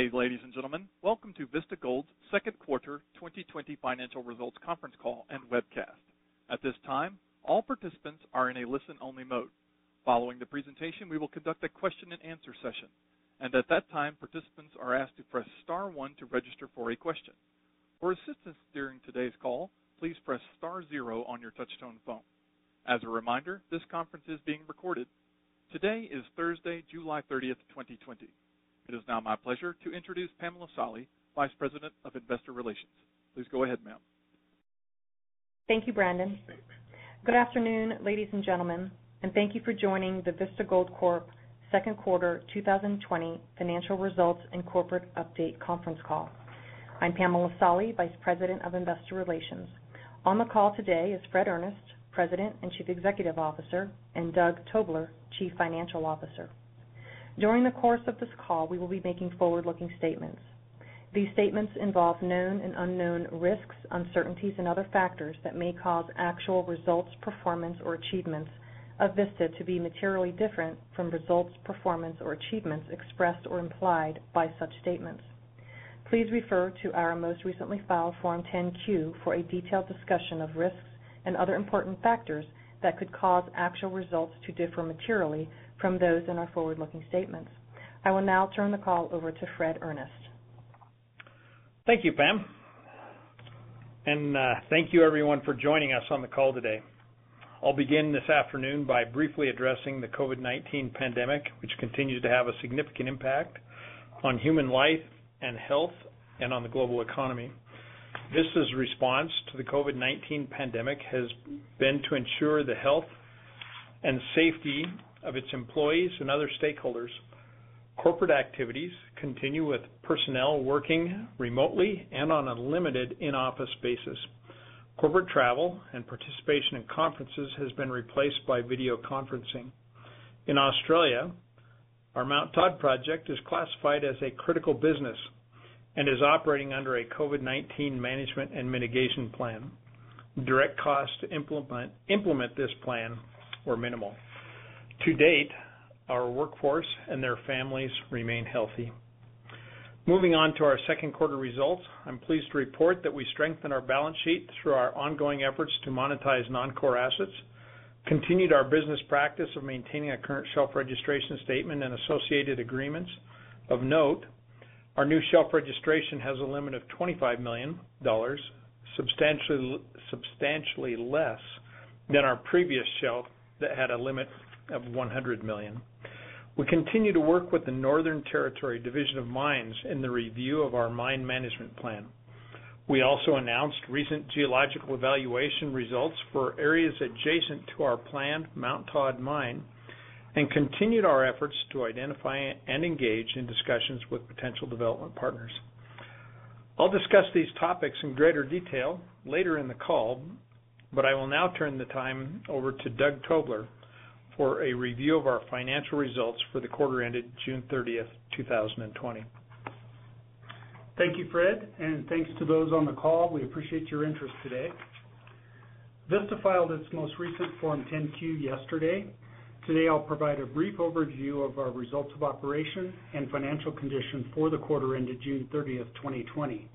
Day, ladies and gentlemen. Welcome to Vista Gold's second quarter 2020 financial results conference call and webcast. At this time, all participants are in a listen-only mode. Following the presentation, we will conduct a question and answer session. And at that time, participants are asked to press star one to register for a question. For assistance during today's call, please press star zero on your touch-tone phone. As a reminder, this conference is being recorded. Today is Thursday, July 30th, 2020. It is now my pleasure to introduce Pamela Solly, Vice President of Investor Relations. Please go ahead, ma'am. Thank you, Brandon. Good afternoon, ladies and gentlemen, and thank you for joining the Vista Gold Corp second quarter 2020 financial results and corporate update conference call. I'm Pamela Solly, Vice President of Investor Relations. On the call today is Fred Earnest, President and Chief Executive Officer, and Doug Tobler, Chief Financial Officer. During the course of this call, we will be making forward-looking statements. These statements involve known and unknown risks, uncertainties, and other factors that may cause actual results, performance, or achievements of Vista to be materially different from results, performance, or achievements expressed or implied by such statements. Please refer to our most recently filed Form 10-Q for a detailed discussion of risks and other important factors that could cause actual results to differ materially from those in our forward-looking statements. I will now turn the call over to Fred Earnest. Thank you, Pam. And uh thank you everyone for joining us on the call today. I'll begin this afternoon by briefly addressing the COVID-19 pandemic, which continues to have a significant impact on human life and health and on the global economy. Vista's response to the COVID-19 pandemic has been to ensure the health and safety of its employees and other stakeholders. Corporate activities continue with personnel working remotely and on a limited in-office basis. Corporate travel and participation in conferences has been replaced by video conferencing. In Australia, our Mt Todd project is classified as a critical business and is operating under a COVID-19 management and mitigation plan. Direct costs to implement this plan were minimal. To date, our workforce and their families remain healthy. Moving on to our second quarter results, I'm pleased to report that we strengthened our balance sheet through our ongoing efforts to monetize non-core assets, continued our business practice of maintaining a current shelf registration statement and associated agreements. Of note, our new shelf registration has a limit of $25 million, substantially less than our previous shelf that had a limit of 100 million. We continue to work with the Northern Territory Division of Mines in the review of our mine management plan. We also announced recent geological evaluation results for areas adjacent to our planned Mt Todd mine and continued our efforts to identify and engage in discussions with potential development partners. I'll discuss these topics in greater detail later in the call, but I will now turn the time over to Doug Tobler for a review of our financial results for the quarter ended June 30th, 2020. Thank you, Fred, and thanks to those on the call. We appreciate your interest today. Vista filed its most recent Form 10-Q yesterday. Today, I'll provide a brief overview of our results of operation and financial condition for the quarter ended June 30th, 2020.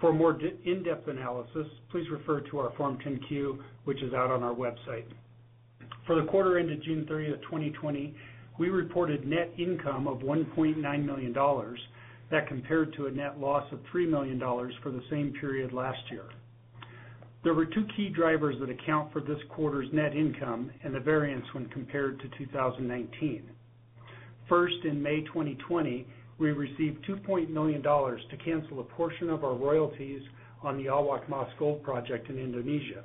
For more in-depth analysis, please refer to our Form 10-Q, which is out on our website. For the quarter ended June 30th, 2020, we reported net income of $1.9 million. That compared to a net loss of $3 million for the same period last year. There were two key drivers that account for this quarter's net income and the variance when compared to 2019. First, in May 2020, we received $2 million to cancel a portion of our royalties on the Awak Mas Gold Project in Indonesia.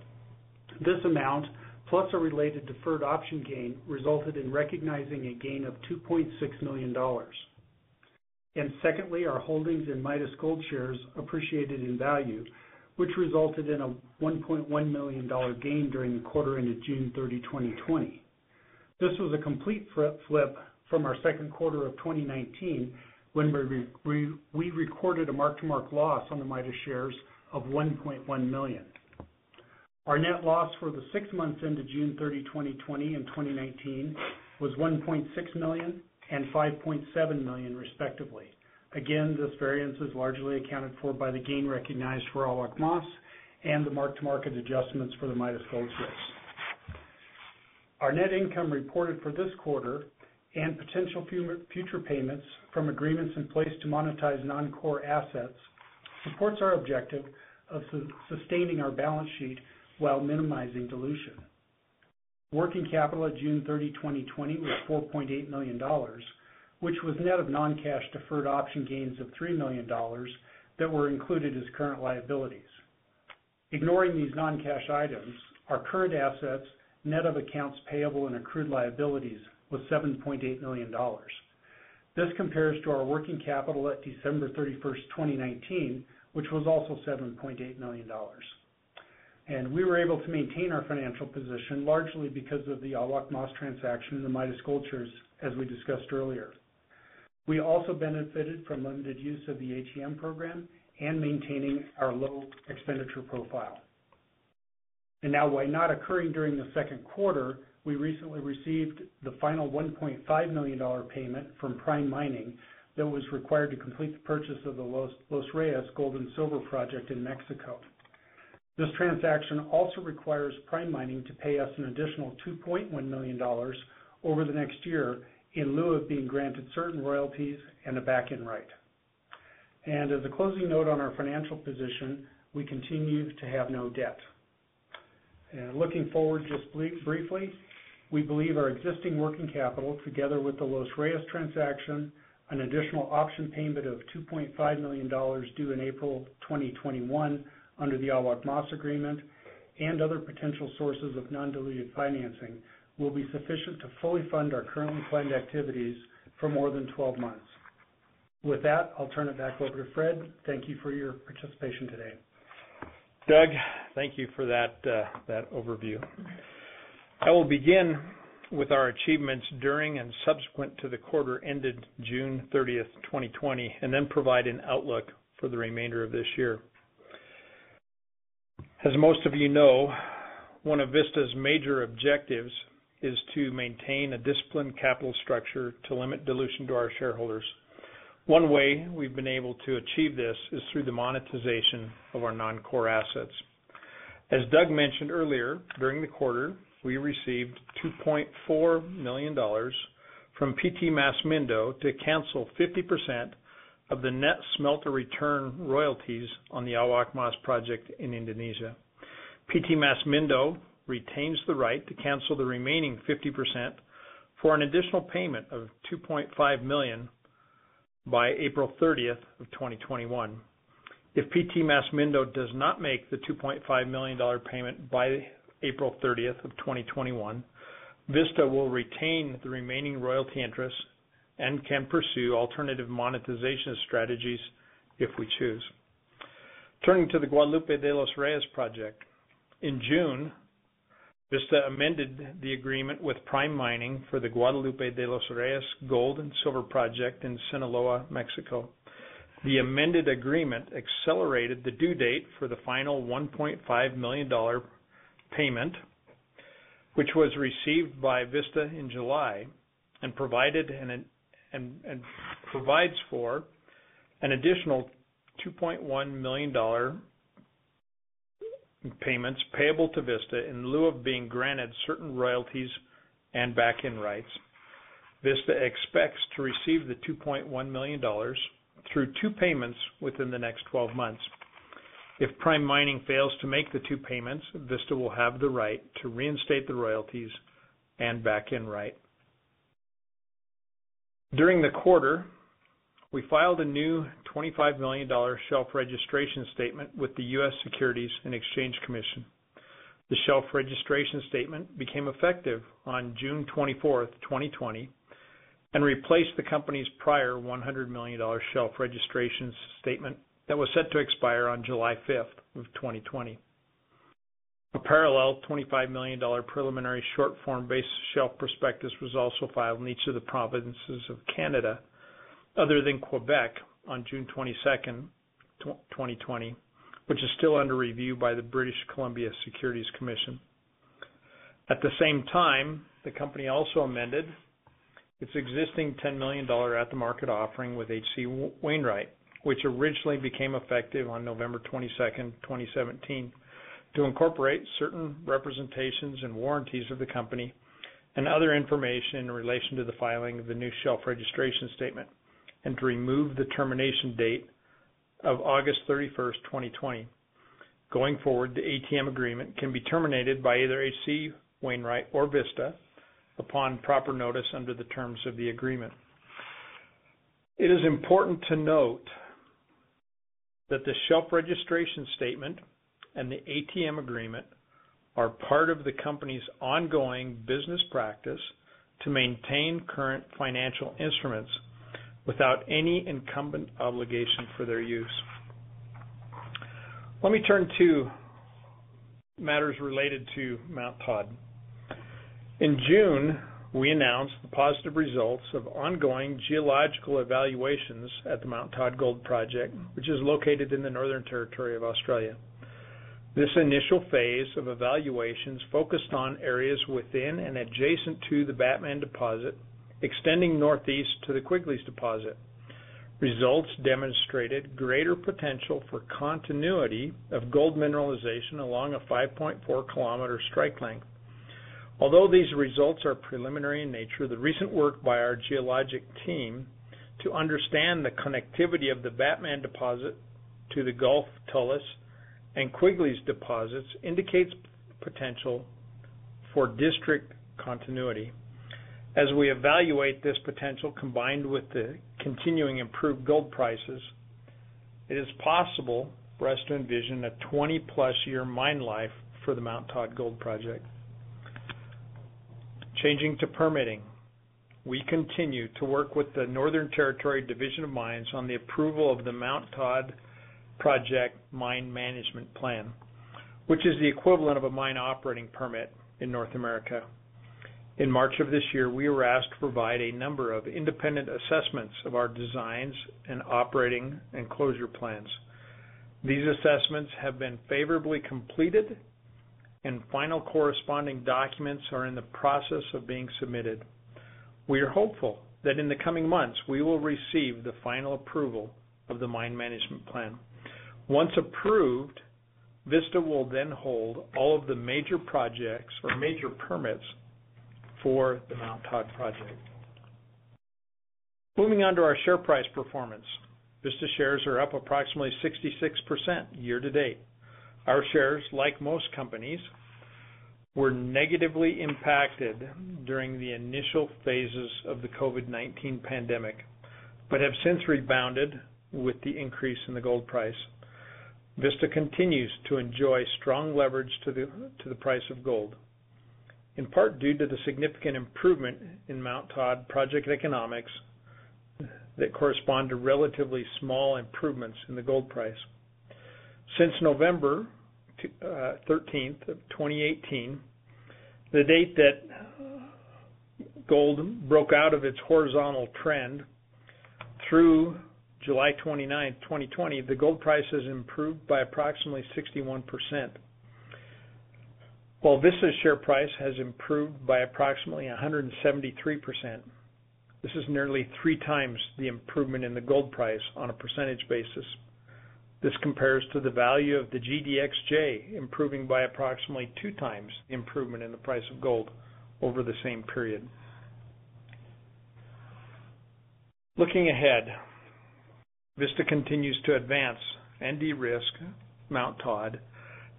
This amount, plus a related deferred option gain, resulted in recognizing a gain of $2.6 million. And secondly, our holdings in Midas Gold shares appreciated in value, which resulted in a $1.1 million gain during the quarter ended June 30, 2020. This was a complete flip from our second quarter of 2019, when we recorded a mark-to-market loss on the Midas shares of $1.1 million. Our net loss for the six months ended June 30, 2020 and 2019 was $1.6 million and $5.7 million, respectively. Again, this variance is largely accounted for by the gain recognized for Awak Mas and the mark-to-market adjustments for the Midas Gold shares. Our net income reported for this quarter and potential future payments from agreements in place to monetize non-core assets supports our objective of sustaining our balance sheet while minimizing dilution. Working capital at June 30, 2020 was $4.8 million, which was net of non-cash deferred option gains of $3 million that were included as current liabilities. Ignoring these non-cash items, our current assets, net of accounts payable and accrued liabilities, was $7.8 million. This compares to our working capital at December 31st, 2019, which was also $7.8 million. And we were able to maintain our financial position largely because of the Awak Mas transaction and the Midas shares, as we discussed earlier. We also benefited from limited use of the ATM program and maintaining our low expenditure profile. And now, while not occurring during the second quarter, we recently received the final $1.5 million payment from Prime Mining that was required to complete the purchase of the Los Reyes gold and silver project in Mexico. This transaction also requires Prime Mining to pay us an additional $2.1 million over the next year in lieu of being granted certain royalties and a back-end right. And as a closing note on our financial position, we continue to have no debt. Looking forward just briefly, we believe our existing working capital, together with the Los Reyes transaction, an additional option payment of $2.5 million due in April 2021 under the Awak Mas agreement, and other potential sources of non-dilutive financing, will be sufficient to fully fund our currently planned activities for more than 12 months. With that, I'll turn it back over to Fred. Thank you for your participation today. Doug, thank you for that uh, overview. I will begin with our achievements during and subsequent to the quarter ended June 30th, 2020, and then provide an outlook for the remainder of this year. As most of you know, one of Vista's major objectives is to maintain a disciplined capital structure to limit dilution to our shareholders. One way we've been able to achieve this is through the monetization of our non-core assets. As Doug mentioned earlier, during the quarter, we received $2.4 million from PT Masmindo to cancel 50% of the net smelter return royalties on the Awak Mas project in Indonesia. PT Masmindo retains the right to cancel the remaining 50% for an additional payment of 2.5 million by April 30th of 2021. If PT Masmindo does not make the $2.5 million payment by April 30th of 2021, Vista will retain the remaining royalty interest and can pursue alternative monetization strategies if we choose. Turning to the Guadalupe de los Reyes project. In June, Vista amended the agreement with Prime Mining for the Guadalupe de los Reyes gold and silver project in Sinaloa, Mexico. The amended agreement accelerated the due date for the final $1.5 million payment, which was received by Vista in July, and provides for an additional $2.1 million payments payable to Vista in lieu of being granted certain royalties and back-end rights. Vista expects to receive the $2.1 million through two payments within the next 12 months. If Prime Mining fails to make the two payments, Vista will have the right to reinstate the royalties and back-end right. During the quarter, we filed a new $25 million shelf registration statement with the U.S. Securities and Exchange Commission. The shelf registration statement became effective on June 24th, 2020, and replaced the company's prior $100 million shelf registration statement that was set to expire on July 5th of 2020. A parallel $25 million preliminary short form base shelf prospectus was also filed in each of the provinces of Canada other than Quebec on June 22nd, 2020, which is still under review by the British Columbia Securities Commission. At the same time, the company also amended its existing $10 million at-the-market offering with H.C. Wainwright, which originally became effective on November 22nd, 2017, to incorporate certain representations and warranties of the company and other information in relation to the filing of the new shelf registration statement, and to remove the termination date of August 31st, 2020. Going forward, the ATM agreement can be terminated by either H.C. Wainwright or Vista upon proper notice under the terms of the agreement. It is important to note that the shelf registration statement and the ATM agreement are part of the company's ongoing business practice to maintain current financial instruments without any incumbent obligation for their use. Let me turn to matters related to Mount Todd. In June, we announced the positive results of ongoing geological evaluations at the Mount Todd Gold Project, which is located in the Northern Territory of Australia. This initial phase of evaluations focused on areas within and adjacent to the Batman deposit, extending northeast to the Quigley's deposit. Results demonstrated greater potential for continuity of gold mineralization along a 5.4 kilometer strike length. Although these results are preliminary in nature, the recent work by our geologic team to understand the connectivity of the Batman deposit to the Golf, Tollis, and Quigley's deposits indicates potential for district continuity. As we evaluate this potential combined with the continuing improved gold prices, it is possible for us to envision a 20-plus year mine life for the Mount Todd Gold Project. Changing to permitting. We continue to work with the Northern Territory Division of Mines on the approval of the Mount Todd Project Mine Management Plan, which is the equivalent of a mine operating permit in North America. In March of this year, we were asked to provide a number of independent assessments of our designs and operating and closure plans. These assessments have been favorably completed and final corresponding documents are in the process of being submitted. We are hopeful that in the coming months, we will receive the final approval of the mine management plan. Once approved, Vista will then hold all of the major projects or major permits for the Mount Todd project. Moving on to our share price performance. Vista shares are up approximately 66% year to date. Our shares, like most companies, were negatively impacted during the initial phases of the COVID-19 pandemic, but have since rebounded with the increase in the gold price. Vista continues to enjoy strong leverage to the to the price of gold, in part due to the significant improvement in Mount Todd project economics that correspond to relatively small improvements in the gold price. Since November 13th uh, of 2018, the date that gold broke out of its horizontal trend through July 29th, 2020, the gold price has improved by approximately 61%, while Vista's share price has improved by approximately 173%. This is nearly three times the improvement in the gold price on a percentage basis. This compares to the value of the GDXJ improving by approximately two times the improvement in the price of gold over the same period. Looking ahead, Vista continues to advance and de-risk Mount Todd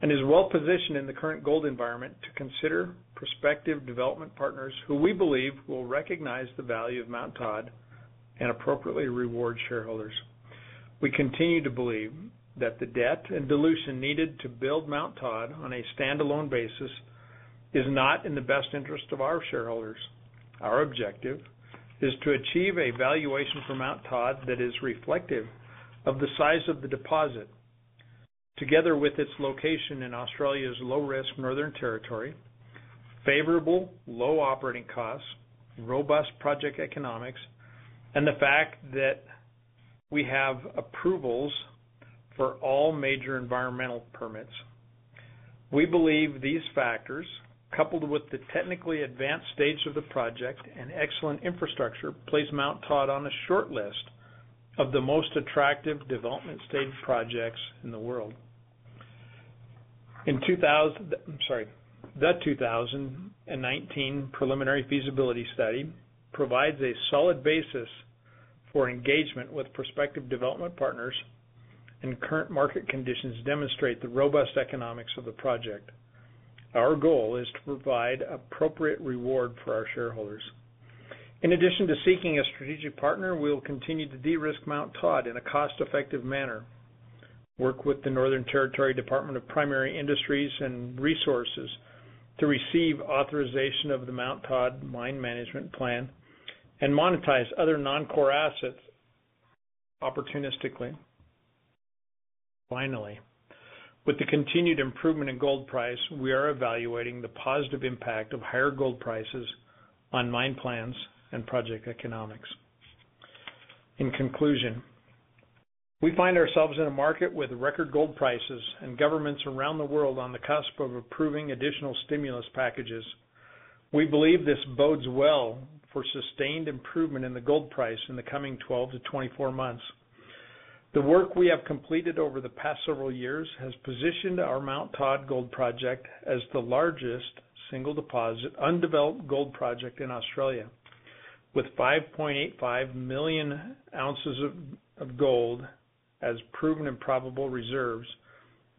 and is well-positioned in the current gold environment to consider prospective development partners who we believe will recognize the value of Mount Todd and appropriately reward shareholders. We continue to believe that the debt and dilution needed to build Mount Todd on a standalone basis is not in the best interest of our shareholders. Our objective is to achieve a valuation for Mt Todd that is reflective of the size of the deposit, together with its location in Australia's low-risk Northern Territory, favorable low operating costs, robust project economics, and the fact that we have approvals for all major environmental permits. We believe these factors, coupled with the technically advanced stage of the project and excellent infrastructure, place Mt Todd on a short list of the most attractive development stage projects in the world. In 2000, sorry, the 2019 preliminary feasibility study provides a solid basis for engagement with prospective development partners, and current market conditions demonstrate the robust economics of the project. Our goal is to provide appropriate reward for our shareholders. In addition to seeking a strategic partner, we will continue to de-risk Mt Todd in a cost-effective manner, work with the Northern Territory Department of Primary Industries and Resources to receive authorization of the Mt Todd Mine Management Plan, and monetize other non-core assets opportunistically. Finally, with the continued improvement in gold price, we are evaluating the positive impact of higher gold prices on mine plans and project economics. In conclusion, we find ourselves in a market with record gold prices and governments around the world on the cusp of approving additional stimulus packages. We believe this bodes well for sustained improvement in the gold price in the coming 12 to 24 months. The work we have completed over the past several years has positioned our Mt Todd Gold Project as the largest single deposit undeveloped gold project in Australia. With 5.85 million ounces of gold as proven and probable reserves,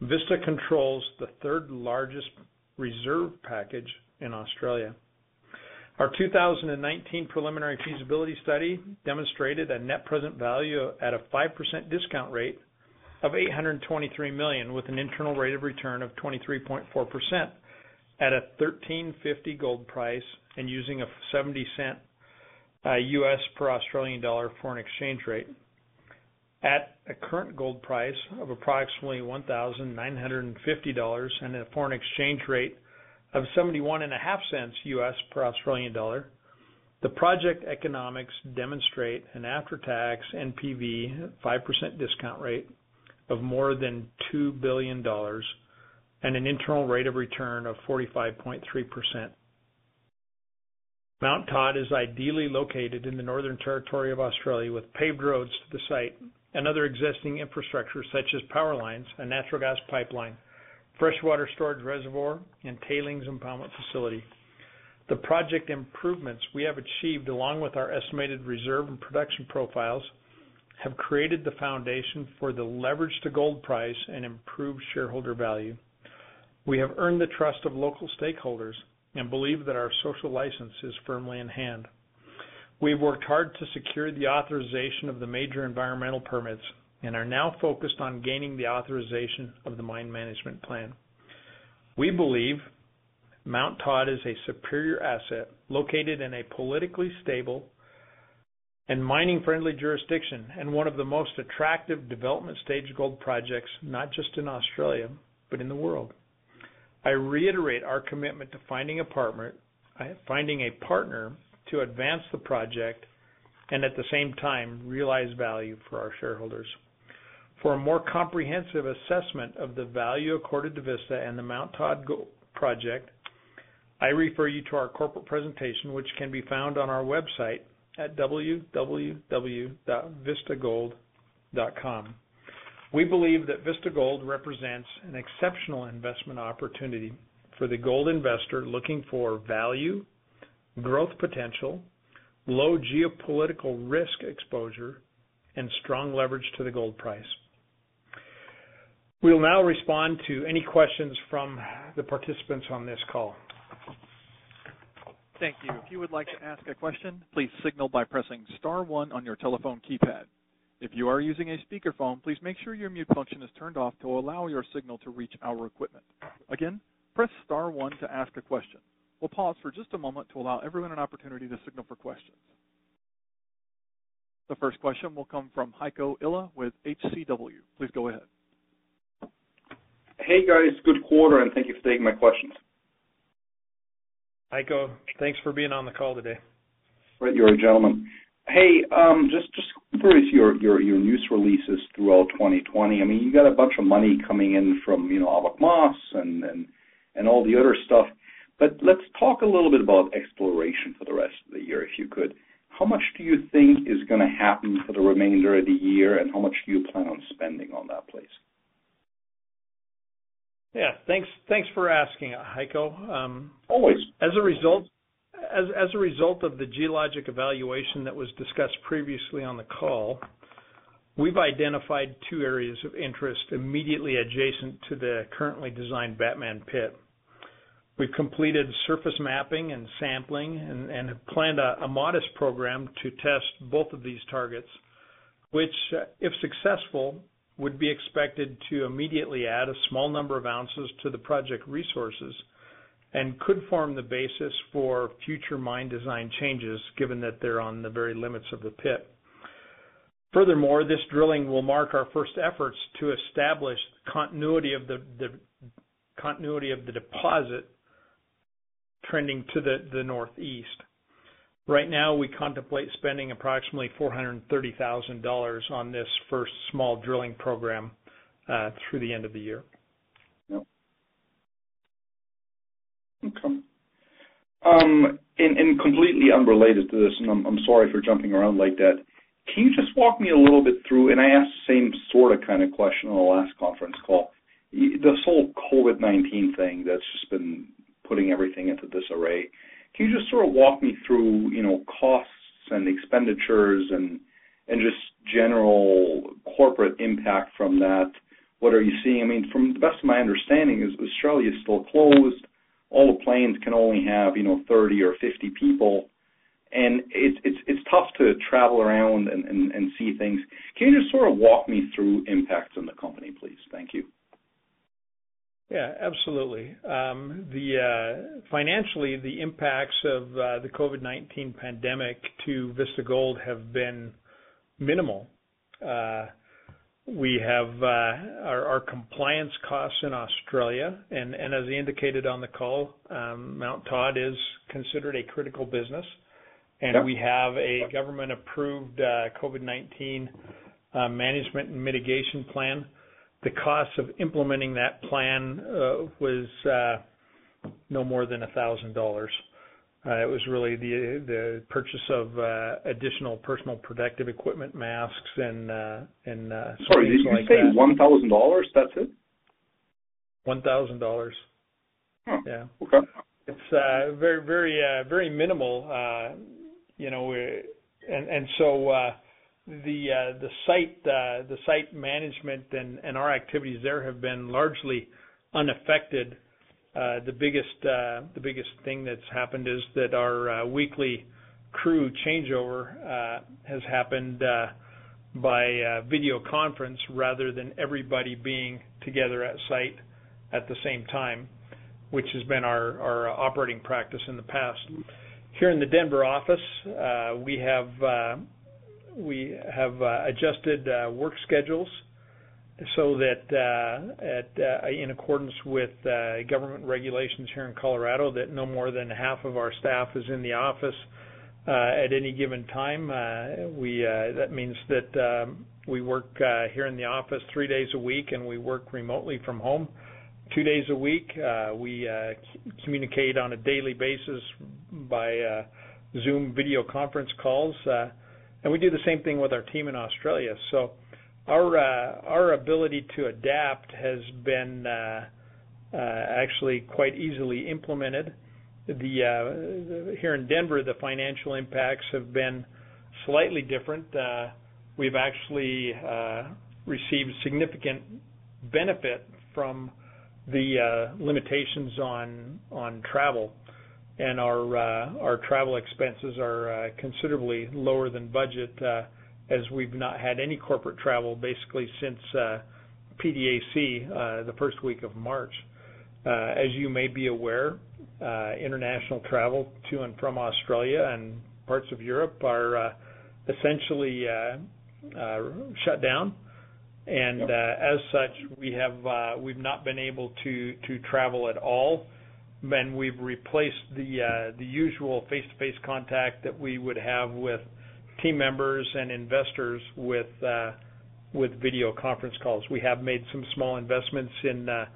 Vista controls the third-largest reserve package in Australia. Our 2019 preliminary feasibility study demonstrated a net present value at a 5% discount rate of $823 million, with an internal rate of return of 23.4% at a 1,350 gold price and using a 70-cent US uh, per Australian dollar foreign exchange rate. At a current gold price of approximately $1,950 and a foreign exchange rate of 71.5 cents US per Australian dollar, the project economics demonstrate an after-tax NPV 5% discount rate of more than $2 billion and an internal rate of return of 45.3%. Mount Todd is ideally located in the Northern Territory of Australia, with paved roads to the site and other existing infrastructure such as power lines, a natural gas pipeline, freshwater storage reservoir, and tailings impoundment facility. The project improvements we have achieved, along with our estimated reserve and production profiles, have created the foundation for the leverage to gold price and improved shareholder value. We have earned the trust of local stakeholders and believe that our social license is firmly in hand. We've worked hard to secure the authorization of the major environmental permits and are now focused on gaining the authorization of the mine management plan. We believe Mt Todd is a superior asset located in a politically stable and mining-friendly jurisdiction and one of the most attractive development stage gold projects, not just in Australia, but in the world. I reiterate our commitment to finding a partner uh, to advance the project and at the same time realize value for our shareholders. For a more comprehensive assessment of the value accorded to Vista and the Mt Todd Project, I refer you to our corporate presentation, which can be found on our website at www.vistagold.com. We believe that Vista Gold represents an exceptional investment opportunity for the gold investor looking for value, growth potential, low geopolitical risk exposure, and strong leverage to the gold price. We'll now respond to any questions from the participants on this call. Thank you. If you would like to ask a question, please signal by pressing star one on your telephone keypad. If you are using a speakerphone, please make sure your mute function is turned off to allow your signal to reach our equipment. Again, press star one to ask a question. We'll pause for just a moment to allow everyone an opportunity to signal for questions. The first question will come from Heiko Ihle with HCW. Please go ahead. Hey, guys. Good quarter, and thank you for taking my questions. Heiko, thanks for being on the call today. Right. You're a gentleman. Hey, um just through your your news releases throughout 2020, I mean, you got a bunch of money coming in from, you know, Awak Mas and and all the other stuff. But let's talk a little bit about exploration for the rest of the year, if you could. How much do you think is gonna happen for the remainder of the year, and how much do you plan on spending on that, please? Yeah. Thanks thanks for asking, Heiko. Um, Always. As a result as as a result of the geologic evaluation that was discussed previously on the call, we've identified two areas of interest immediately adjacent to the currently designed Batman pit. We've completed surface mapping and sampling and have planned a modest program to test both of these targets, which, if successful, would be expected to immediately add a small number of ounces to the project resources and could form the basis for future mine design changes, given that they're on the very limits of the pit. Furthermore, this drilling will mark our first efforts to establish continuity of the continuity of the deposit trending to the northeast. Right now, we contemplate spending approximately $430,000 on this first small drilling program uh, through the end of the year. Yep. Okay. Um, completely unrelated to this, and I'm sorry for jumping around like that. Can you just walk me a little bit through, and I asked the same sort of kind of question on the last conference call. This whole COVID-19 thing that's just been putting everything into disarray. Can you just sort of walk me through, you know, costs and expenditures and and just general corporate impact from that? What are you seeing? I mean, from the best of my understanding is Australia is still closed. All the planes can only have, you know, 30 or 50 people, and it's it's it's tough to travel around and see things. Can you just sort of walk me through impacts on the company, please? Thank you. Yeah, absolutely. Um, the uh, financially, the impacts of uh, the COVID-19 pandemic to Vista Gold have been minimal. Uh, we have our compliance costs in Australia, and as indicated on the call, um, Mt Todd is considered a critical business. Yep. We have a government-approved COVID-19 management and mitigation plan. The cost of implementing that plan uh, was uh, no more than $1,000. Uh, it was really the the purchase of additional personal protective equipment, masks and things like that. Sorry, did you say $1,000? That's it? $1,000. Oh. Yeah. Okay. It's uh very very uh very minimal. You uh, know, uh, the site management and our activities there have been largely unaffected. Uh, the biggest thing that's happened is that our weekly crew changeover has happened by video conference rather than everybody being together at site at the same time, which has been our operating practice in the past. Here in the Denver office, we have Uh, adjusted uh, work schedules so that uh, in accordance with government regulations here in Colorado, that no more than half of our staff is in the office at any given time. That means that um, we work here in the office three days a week, and we work remotely from home two days a week. We communicate on a daily basis by Zoom video conference calls. And we do the same thing with our team in Australia. So our uh, our ability to adapt has been uh, uh, actually quite easily implemented. The uh here in Denver, the financial impacts have been slightly different. We've actually received significant benefit from the limitations on on travel. And our uh, our travel expenses are uh, considerably lower than budget, uh, as we've not had any corporate travel basically since PDAC, the first week of March. As you may be aware, international travel to and from Australia and parts of Europe are essentially shut down. and As such, we have uh we've not been able to travel at all. And We've replaced the uh the usual face-to-face contact that we would have with team members and investors with uh with video conference calls. We have made some small investments in uh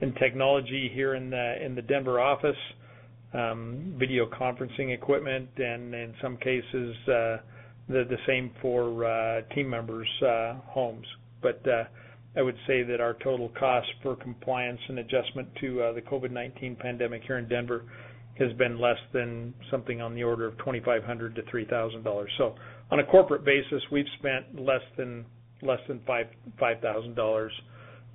in technology here in the in the Denver office, um, video conferencing equipment, and in some cases, the same for team members' homes. I would say that our total cost for compliance and adjustment to the COVID-19 pandemic here in Denver has been less than something on the order of 2,500 to $3,000. So on a corporate basis, we've spent less than less than $5,000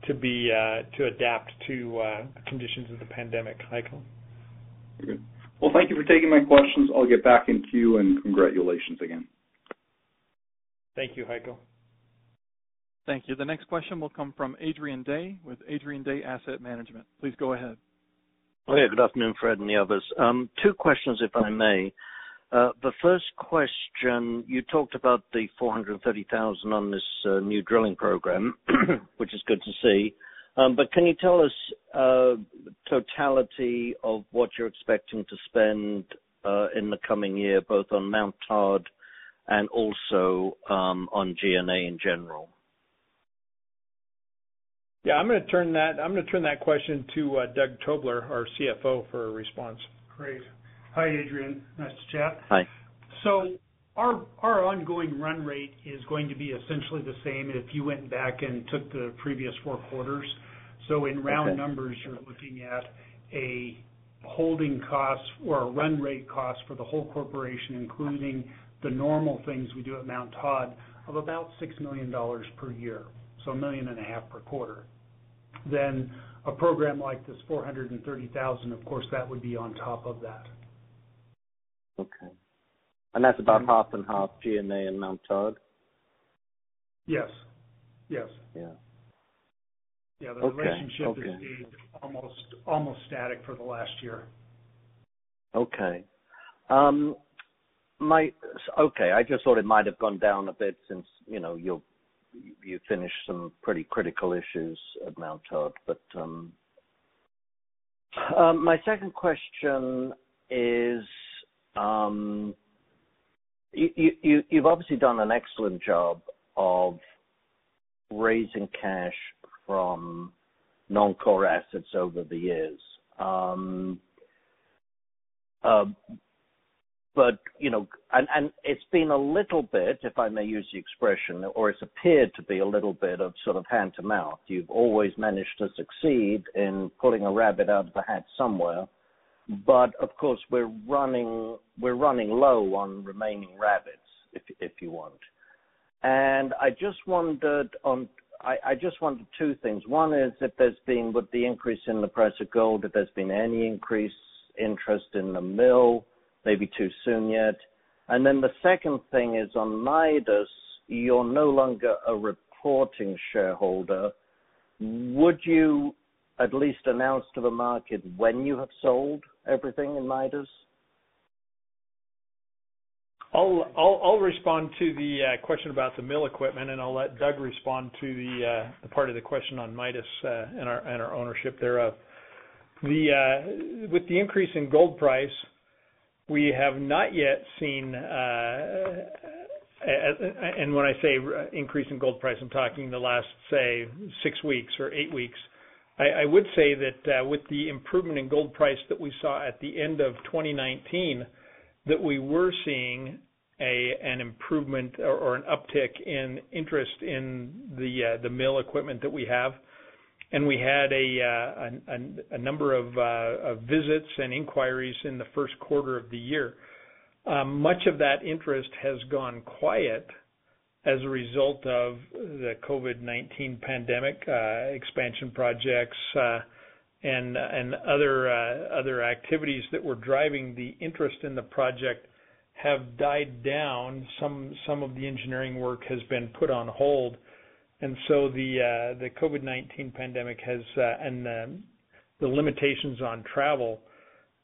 to be uh to adapt to the conditions of the pandemic. Heiko? Good. Well, thank you for taking my questions. I'll get back in queue, and congratulations again. Thank you, Heiko. Thank you. The next question will come from Adrian Day with Adrian Day Asset Management. Please go ahead. Oh, yeah. Good afternoon, Fred and the others. Um, two questions, if I may. Uh, the first question, you talked about the 430000 on this uh, new drilling program, which is good to see. Um, but Can you tell us uh, totality of what you're expecting to spend in the coming year, both on Mount Todd and also um, on G&A in general? Yeah, I'm going to turn that I'm gonna turn that question to uh, Doug Tobler, our CFO, for a response. Great. Hi, Adrian. Nice to chat. Hi. So our Our ongoing run rate is going to be essentially the same if you went back and took the previous four quarters. So In round numbers, you're looking at a holding cost or a run rate cost for the whole corporation, including the normal things we do at Mount Todd, of about $6 million per year so a million and a half per quarter. Then a program like this, 430000 of course, that would be on top of that. Okay. And that's about half and half G&A and Mount Todd? Yes. Yes. Yeah. Yeah, the relationship has stayed almost static for the last year. Okay. Um, my okay, I just thought it might have gone down a bit since, you know, you're you finished some pretty critical issues at Mount Todd. But um, um, my second question is, um, you, you, you've obviously done an excellent job of raising cash from non-core assets over the years. But you know, and and it's been a little bit, if I may use the expression, or it's appeared to be a little bit of sort of hand to mouth. You've always managed to succeed in pulling a rabbit out of the hat somewhere, but of course we're running we're running low on remaining rabbits, if if you want. And I just wondered on I, I just wondered two things. One is if there's been with the increase in the price of gold, if there's been any increase interest in the mill maybe too soon yet? And then the second thing is on Midas, you're no longer a reporting shareholder. Would you at least announce to the market when you have sold everything in Midas? I'll i'll respond to the uh, question about the mill equipment, and I'll let Doug respond to the uh, part of the question on Midas uh, and our ownership thereof. The with the increase in gold price, we have not yet seen, uh, and when I say increase in gold price, I'm talking the last, say, six weeks or eight weeks. I would say that uh, with the improvement in gold price that we saw at the end of 2019, that we were seeing a an improvement or an uptick in interest in the uh, mill equipment that we have and we had a, uh, number of, uh, of, visits and inquiries in the first quarter of the year. Um, much of that interest has gone quiet as a result of the COVID-19 pandemic, uh, expansion projects, uh, and other uh, activities that were driving the interest in the project have died down. Some of the engineering work has been put on hold the uh, the COVID-19 pandemic has uh, and the limitations on travel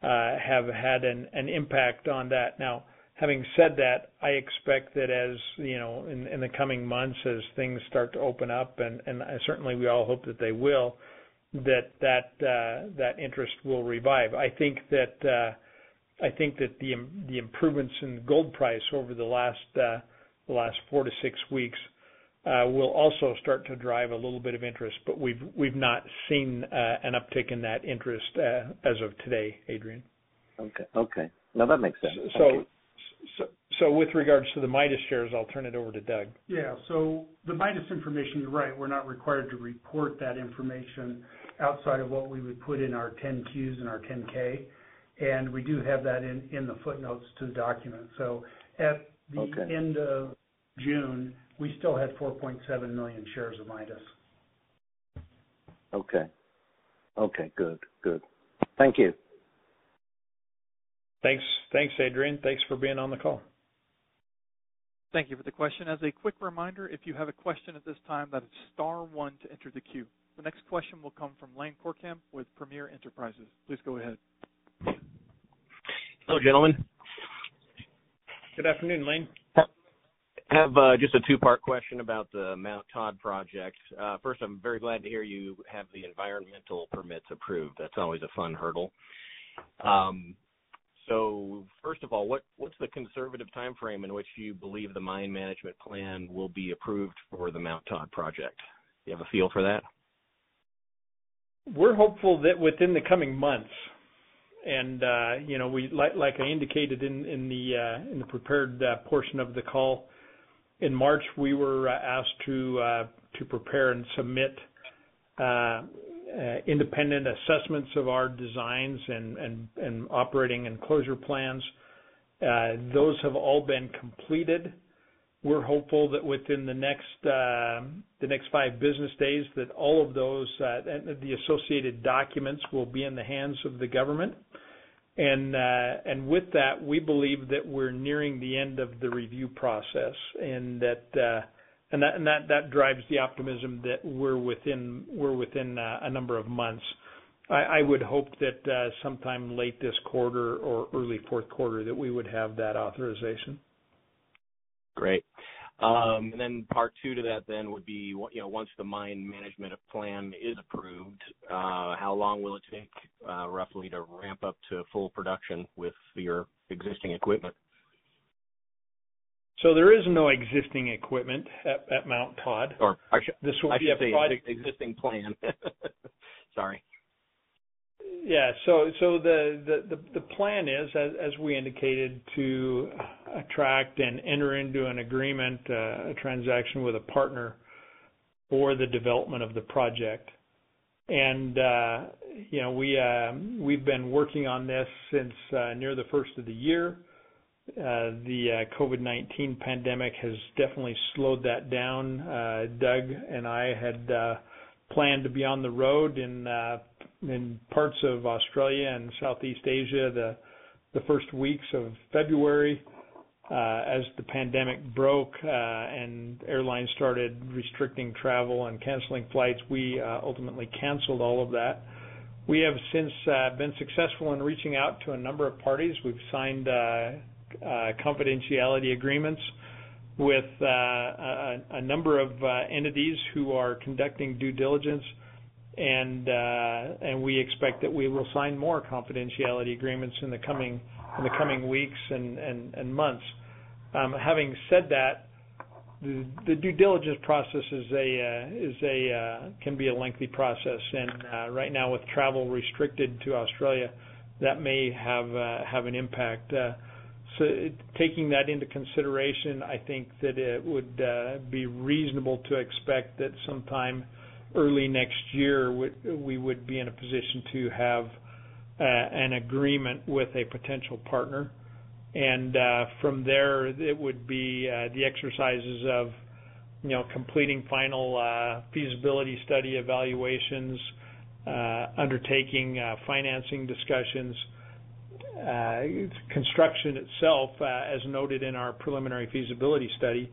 uh, have had an, impact on that. Now, Having said that, I expect that as, you know, in the coming months, as things start to open up, and certainly we all hope that they will, that that uh that interest will revive. I think that uh I think that the improvements in gold price over the last last four to six weeks Uh, will also start to drive a little bit of interest, but we've we've not seen uh, an uptick in that interest uh, as of today, Adrian. Okay. No, that makes sense. Thank you. With regards to the Midas shares, I'll turn it over to Doug. Yeah. So the Midas information, you're right, we're not required to report that information outside of what we would put in our 10-Qs and our 10-K, and we do have that in the footnotes to the document. So at the end of June, we still had 4.7 million shares of Midas. Okay. Okay, good. Good. Thank you. Thanks, Thanks, Adrian. Thanks for being on the call. Thank you for the question. As a quick reminder, if you have a question at this time, that is star one to enter the queue. The next question will come from Lane Korkamp with Premier Enterprises. Please go ahead. Hello, gentlemen. Good afternoon, Lane. Have uh, just a two-part question about the Mount Todd project. Uh, first, I'm very glad to hear you have the environmental permits approved. That's always a fun hurdle. Um, so, First of all, what's the conservative timeframe in which you believe the mine management plan will be approved for the Mount Todd project? Do you have a feel for that? We're hopeful that within the coming months. And uh you know, we like like I indicated in uh, the prepared portion of the call, in March, we were uh, asked to uh, to prepare and submit uh, independent assessments of our designs and and operating and closure plans. Those have all been completed. We're hopeful that within the next five business days, that all of those, uh and the associated documents will be in the hands of the government. With that, we believe that we're nearing the end of the review process, and that uh and that and that drives the optimism that we're within we're within uh a number of months. I would hope that sometime late this quarter or early fourth quarter that we would have that authorization. Great. Um, part two to that then would be, you know, once the mine management plan is approved, uh, how long will it take uh, roughly to ramp up to full production with your existing equipment? So there is no existing equipment at Mt Todd. I should say existing plan. Sorry. Yeah. The plan is, as we indicated, to attract and enter into an agreement, uh, a transaction with a partner for the development of the project. And uh you know uh, We've been working on this since uh, near the first of the year. The COVID-19 pandemic has definitely slowed that down. Doug and I had planned to be on the road in parts of Australia and Southeast Asia the first weeks of February. Uh, as the pandemic broke uh, and airlines started restricting travel and canceling flights, we uh, ultimately canceled all of that. We have since been successful in reaching out to a number of parties. We've signed confidentiality agreements with a number of entities who are conducting due diligence, and we expect that we will sign more confidentiality agreements in the coming in the coming weeks and and months. Having said that, the due diligence process is a uh is a uh can be a lengthy process, and right now with travel restricted to Australia, that may have have an impact. Uh so taking that into consideration, I think that it would be reasonable to expect that sometime early next year, we would be in a position to have uh, an agreement with a potential partner. And uh from there, it would be uh, the exercises of you know completing final uh, feasibility study evaluations, undertaking financing discussions. Construction itself, as noted in our preliminary feasibility study,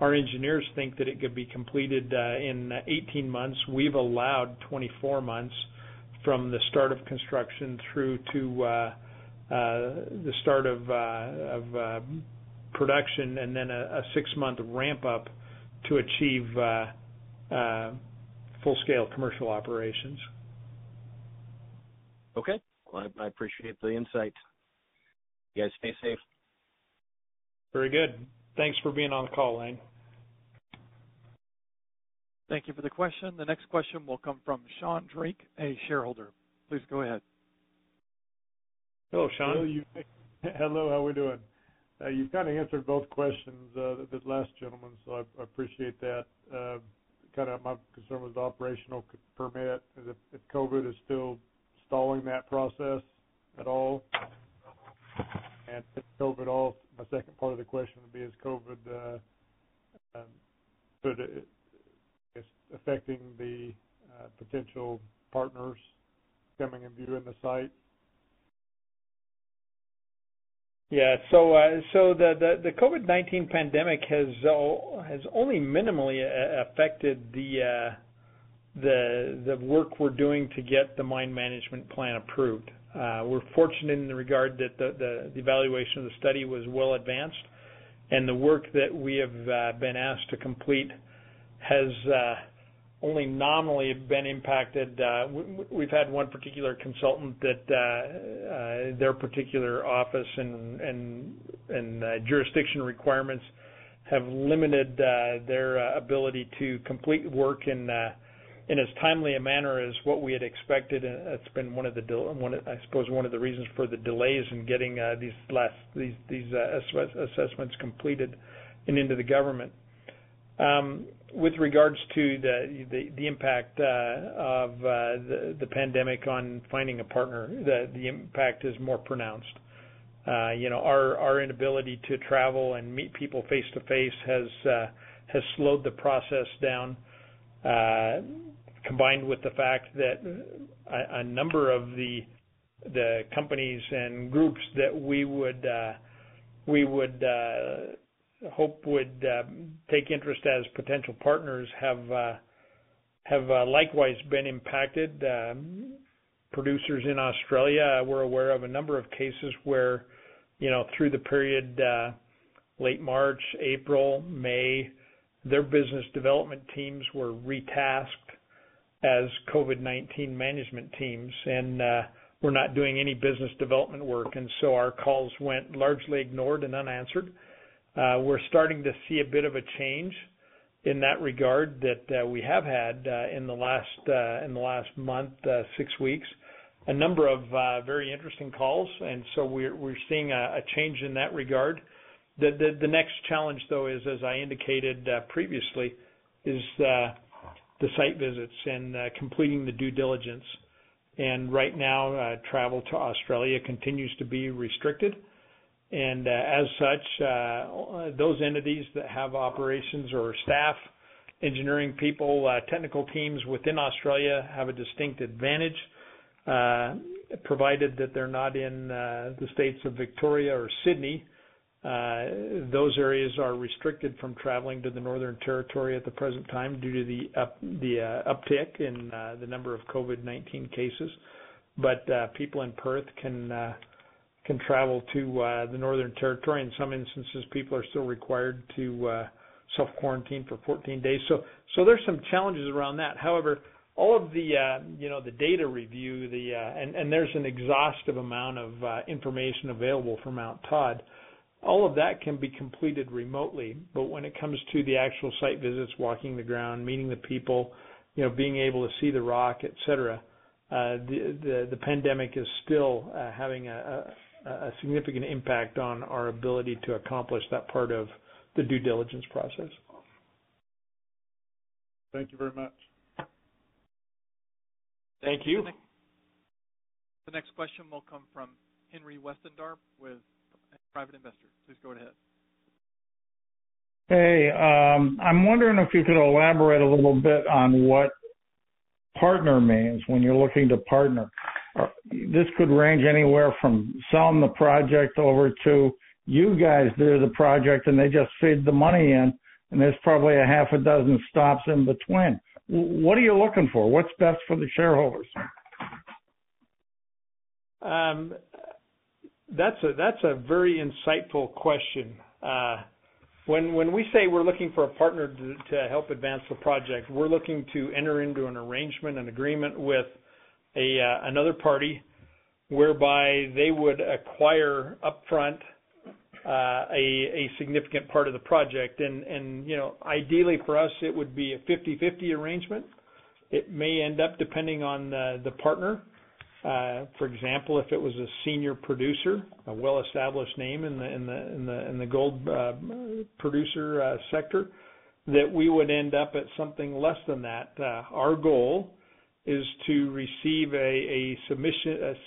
our engineers think that it could be completed uh, in 18 months. We've allowed 24 months from the start of construction through to uh, uh, the start of production and then a six-month ramp-up to achieve full-scale commercial operations. Okay. Well, I appreciate the insight. You guys stay safe. Very good. Thanks for being on the call, Lane. Thank you for the question. The next question will come from Sean Drake, a shareholder. Please go ahead. Hello, Sean. Hello, how are we doing? Uh, you've kind of answered both questions, uh, the last gentleman, so I appreciate that. Um, kind of my concern was the operational permit, if COVID is still stalling that process at all. And if COVID all, my second part of the question would be, is COVID uh, um, affecting the uh, potential partners coming and viewing the site? Yeah. Uh, the the COVID-19 pandemic uh, has only minimally affected the work we're doing to get the mine management plan approved. We're fortunate in the regard that the evaluation of the study was well advanced, and the work that we have been asked to complete has only nominally have been impacted. Uh, we've had one particular consultant that uh, uh, their particular office and jurisdiction requirements have limited their ability to complete work in as timely a manner as what we had expected. And it's been, one of the I suppose, one of the reasons for the delays in getting uh these last these uh assessments completed and into the government. Um, with regards to the impact uh, of uh, the pandemic on finding a partner, the impact is more pronounced. Uh you know, our inability to travel and meet people face-to-face has uh, slowed the process down, combined with the fact that a number of the companies and groups that we would hope would um, take interest as potential partners have uh, have uh, likewise been impacted. Um, producers in Australia, we're aware of a number of cases where you know, through the period uh, late March, April, May, their business development teams were retasked as COVID-19 management teams and were not doing any business development work. And so our calls went largely ignored and unanswered. Uh, we're starting to see a bit of a change in that regard that uh, we have had uh in the last uh in the last month, uh, six weeks. A number of very interesting calls, and so we're we're seeing a change in that regard. The the next challenge, though, is, as I indicated previously, is the site visits and completing the due diligence. And right now, travel to Australia continues to be restricted. And uh, as such, uh, those entities that have operations or staff, engineering people, uh, technical teams within Australia have a distinct advantage, provided that they're not in the states of Victoria or Sydney. Those areas are restricted from traveling to the Northern Territory at the present time due to the uptick in the number of COVID-19 cases. But uh people in Perth can travel to uh, the Northern Territory. In some instances, people are still required to uh, self-quarantine for 14 days. So, so there's some challenges around that. However, all of the uh, you know the data review, the and and there's an exhaustive amount of information available from Mount Todd. All of that can be completed remotely. But when it comes to the actual site visits, walking the ground, meeting the people, you know, being able to see the rock, et cetera, the pandemic is still having a significant impact on our ability to accomplish that part of the due diligence process. Thank you very much. Thank you. The next question will come from Henry Westendorp with Private Investor. Please go ahead. Hey, um, I'm wondering if you could elaborate a little bit on what partner means when you're looking to partner. This could range anywhere from selling the project over to you guys do the project, and they just feed the money in, and there's probably a half a dozen stops in between. What are you looking for? What's best for the shareholders? That's a that's a very insightful question. Uh, when when we say we're looking for a partner to help advance the project, we're looking to enter into an arrangement, an agreement with a uh, another party, whereby they would acquire upfront uh, a a significant part of the project. And and you know, ideally for us, it would be a 50-50 arrangement. It may end up depending on the, the partner. Uh, for example, if it was a senior producer, a well-established name in the in the in the in the gold uh, producer uh, sector, that we would end up at something less than that. Uh, our goal is to receive a,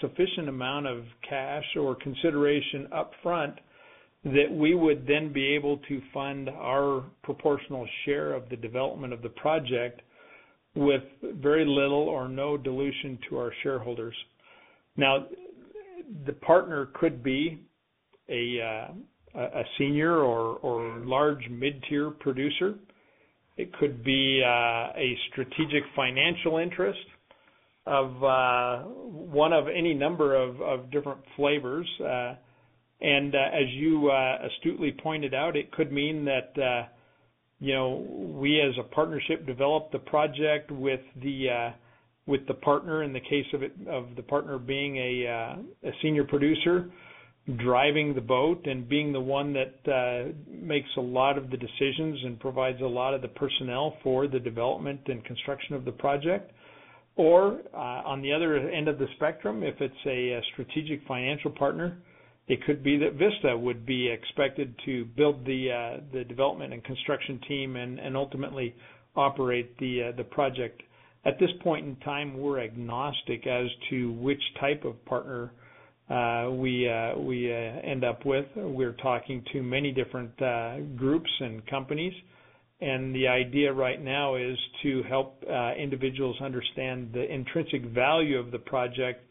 sufficient amount of cash or consideration up front that we would then be able to fund our proportional share of the development of the project with very little or no dilution to our shareholders. Now, the partner could be a uh, a senior or or large mid-tier producer. It could be uh, a strategic financial interest of uh, one of any number of, different flavors. Uh, and as you astutely pointed out, it could mean that uh, you know, we as a partnership develop the project with the uh, with the partner in the case of it of the partner being a a senior producer driving the boat and being the one that uh, makes a lot of the decisions and provides a lot of the personnel for the development and construction of the project. Or uh, on the other end of the spectrum, if it's a, strategic financial partner it could be that Vista would be expected to build the uh, the development and construction team and, ultimately operate the the project. At this point in time, we're agnostic as to which type of partner we uh, we uh, end up with. We're talking to many different uh, groups and companies, and the idea right now is to help individuals understand the intrinsic value of the project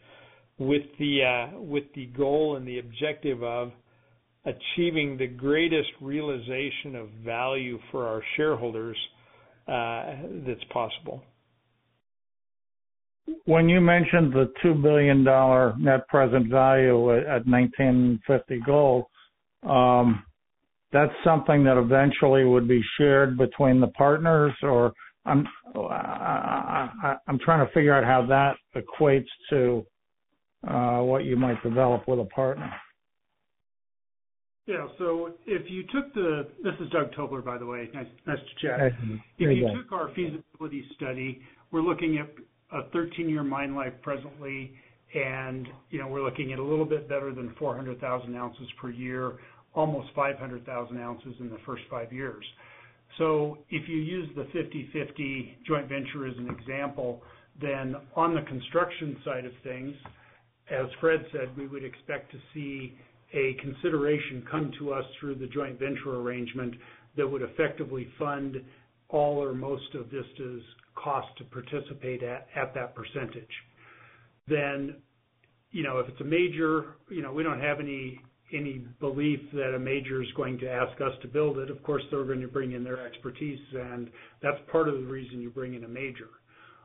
with the uh, with the goal and the objective of achieving the greatest realization of value for our shareholders uh, that's possible. When you mentioned the two billion dollar net present value at 1950 gold, um, that's something that eventually would be shared between the partners, or I'm I, I, I'm trying to figure out how that equates to uh, what you might develop with a partner. Yeah. So if you took the, this is Doug Tobler, by the way. Nice, nice to chat. If you took our feasibility study, we're looking at a 13-year mine life presently, and you know we're looking at a little bit better than 400,000 ounces per year, almost 500,000 ounces in the first five years. So if you use the 50/50 joint venture as an example, then on the construction side of things, as Fred said, we would expect to see a consideration come to us through the joint venture arrangement that would effectively fund all or most of Vista's cost to participate at that percentage. Then, you know, if it's a major, you know, we don't have any any belief that a major is going to ask us to build it. Of course, they're going to bring in their expertise, and that's part of the reason you bring in a major.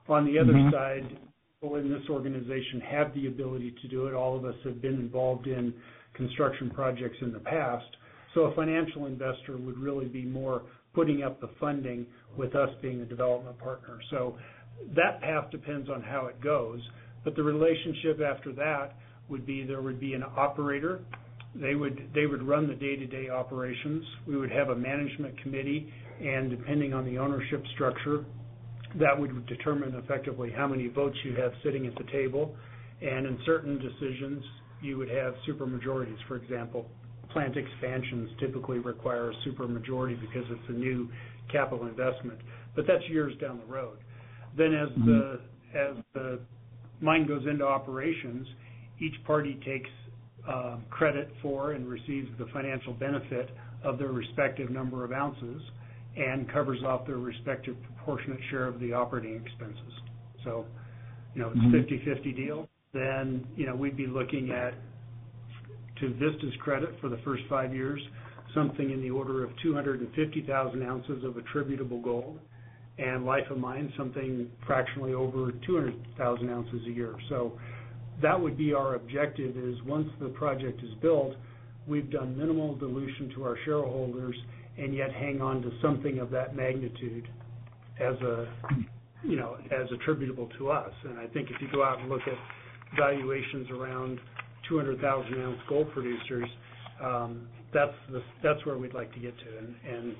On the other mm-hmm. side, people in this organization have the ability to do it. All of us have been involved in construction projects in the past. So a financial investor would really be more putting up the funding with us being a development partner. So that path depends on how it goes. But the relationship after that would be there would be an operator. They would they would run the day-to-day operations. We would have a management committee, and depending on the ownership structure, that would determine effectively how many votes you have sitting at the table. And in certain decisions, you would have supermajorities. For example, plant expansions typically require a supermajority because it's a new capital investment, but that's years down the road. Then as mm-hmm. the as the mine goes into operations, each party takes um, credit for and receives the financial benefit of their respective number of ounces and covers off their respective proportionate share of the operating expenses. So, you know, it's 50/50 mm-hmm. deal, then, you know, we'd be looking at, to Vista's credit for the first five years, something in the order of 250,000 ounces of attributable gold, and life of mine, something fractionally over 200,000 ounces a year. So that would be our objective is once the project is built, we've done minimal dilution to our shareholders and yet hang on to something of that magnitude as a, you know, as attributable to us. And I think if you go out and look at valuations around 200,000 ounce gold producers, um, that's that's where we'd like to get to. And and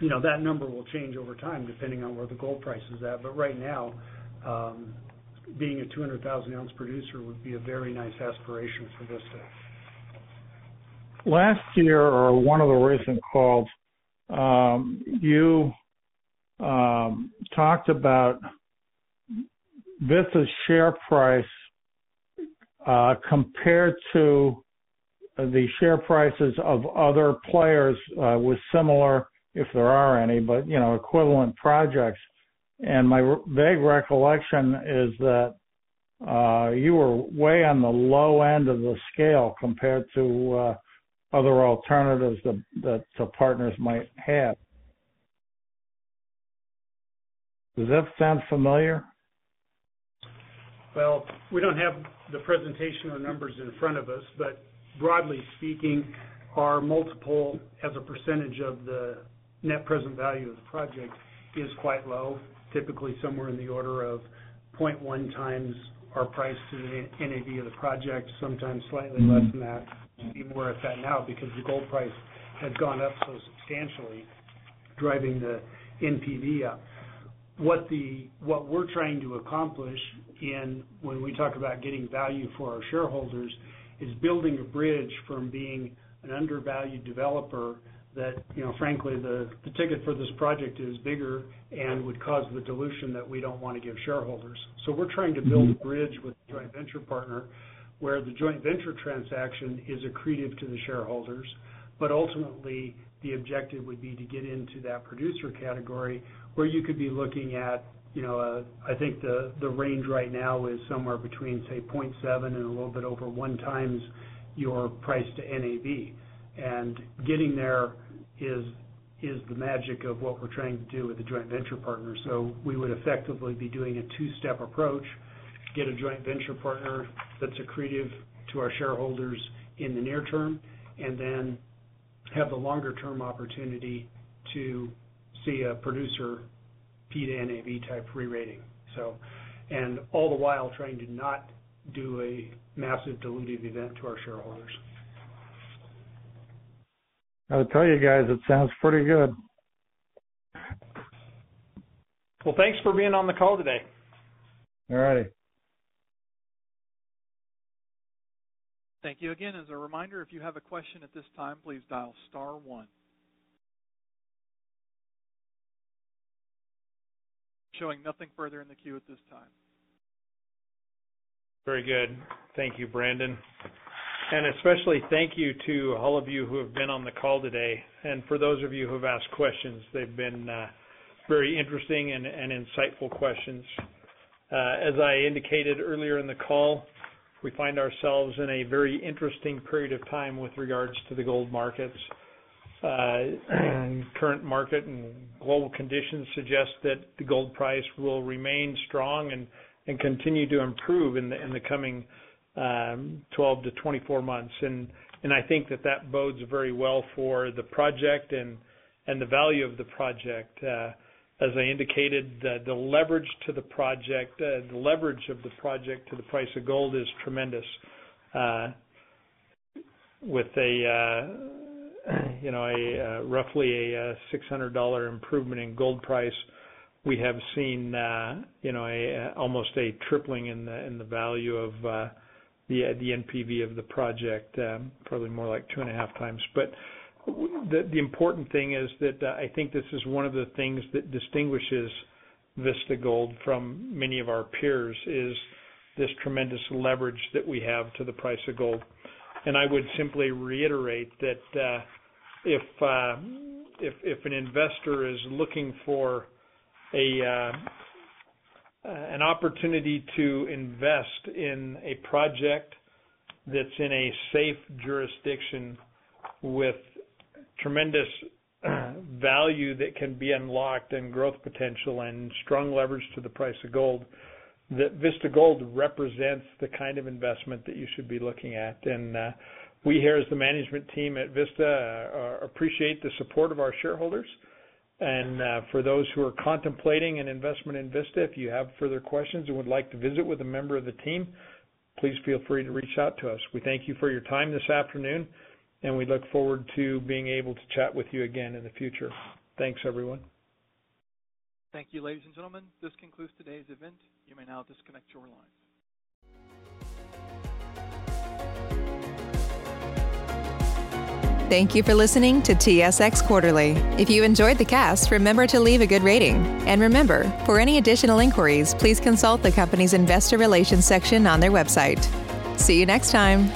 you know, that number will change over time depending on where the gold price is at. But right now, um, being a 200,000 ounce producer would be a very nice aspiration for Vista. Last year or one of the recent calls, um, you talked about Vista's share price Uh, compared to the share prices of other players uh, with similar, if there are any, but you know, equivalent projects. And my vague recollection is that uh, you were way on the low end of the scale compared to other alternatives that the partners might have. Does that sound familiar? Well, we don't have the presentation or numbers in front of us, but broadly speaking, our multiple as a percentage of the net present value of the project is quite low, typically somewhere in the order of 0.1x our price to the NAV of the project, sometimes slightly less than that. Even where it's at now because the gold price has gone up so substantially, driving the NPV up. What we're trying to accomplish when we talk about getting value for our shareholders is building a bridge from being an undervalued developer that, you know, frankly, the ticket for this project is bigger and would cause the dilution that we don't wanna give shareholders. So we're trying to build a mm-hmm. bridge with a joint venture partner, where the joint venture transaction is accretive to the shareholders. But ultimately, the objective would be to get into that producer category where you could be looking at, Uh, I think the range right now is somewhere between, say, 0.7 and a little bit over one times your price to NAV. And getting there is is the magic of what we're trying to do with the joint venture partner. So we would effectively be doing a two-step approach, get a joint venture partner that's accretive to our shareholders in the near term, and then have the longer term opportunity to see a producer P to NAV type re-rating. So and all the while trying to not do a massive dilutive event to our shareholders. I'll tell you guys, it sounds pretty good. Well, thanks for being on the call today. All righty. Thank you again. As a reminder, if you have a question at this time, please dial star one. Showing nothing further in the queue at this time. Very good. Thank you, Brandon. And especially thank you to all of you who have been on the call today. And for those of you who have asked questions, they've been uh, very interesting and insightful questions. Uh, as I indicated earlier in the call, we find ourselves in a very interesting period of time with regards to the gold markets. Uh, current market and global conditions suggest that the gold price will remain strong and continue to improve in the coming um, 12 to 24 months. I think that that bodes very well for the project and the value of the project. Uh, as I indicated, the leverage to the project uh the leverage of the project to the price of gold is tremendous. Uh, with a Uh, roughly a uh, $600 improvement in gold price, we have seen uh, you know, almost a tripling in the value of the NPV of the project, um, probably more like 2.5x. The the important thing is that I think this is one of the things that distinguishes Vista Gold from many of our peers, is this tremendous leverage that we have to the price of gold. And I would simply reiterate that Uh, if if an investor is looking for a uh, uh, an opportunity to invest in a project that's in a safe jurisdiction with tremendous value that can be unlocked and growth potential and strong leverage to the price of gold, that Vista Gold represents the kind of investment that you should be looking at. We here as the management team at Vista uh, appreciate the support of our shareholders. And uh, for those who are contemplating an investment in Vista, if you have further questions and would like to visit with a member of the team, please feel free to reach out to us. We thank you for your time this afternoon, and we look forward to being able to chat with you again in the future. Thanks, everyone. Thank you, ladies and gentlemen. This concludes today's event. You may now disconnect your lines. Thank you for listening to TSX Quarterly. If you enjoyed the cast, remember to leave a good rating. And remember, for any additional inquiries, please consult the company's investor relations section on their website. See you next time.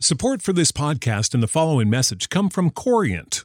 Support for this podcast and the following message come from Corient.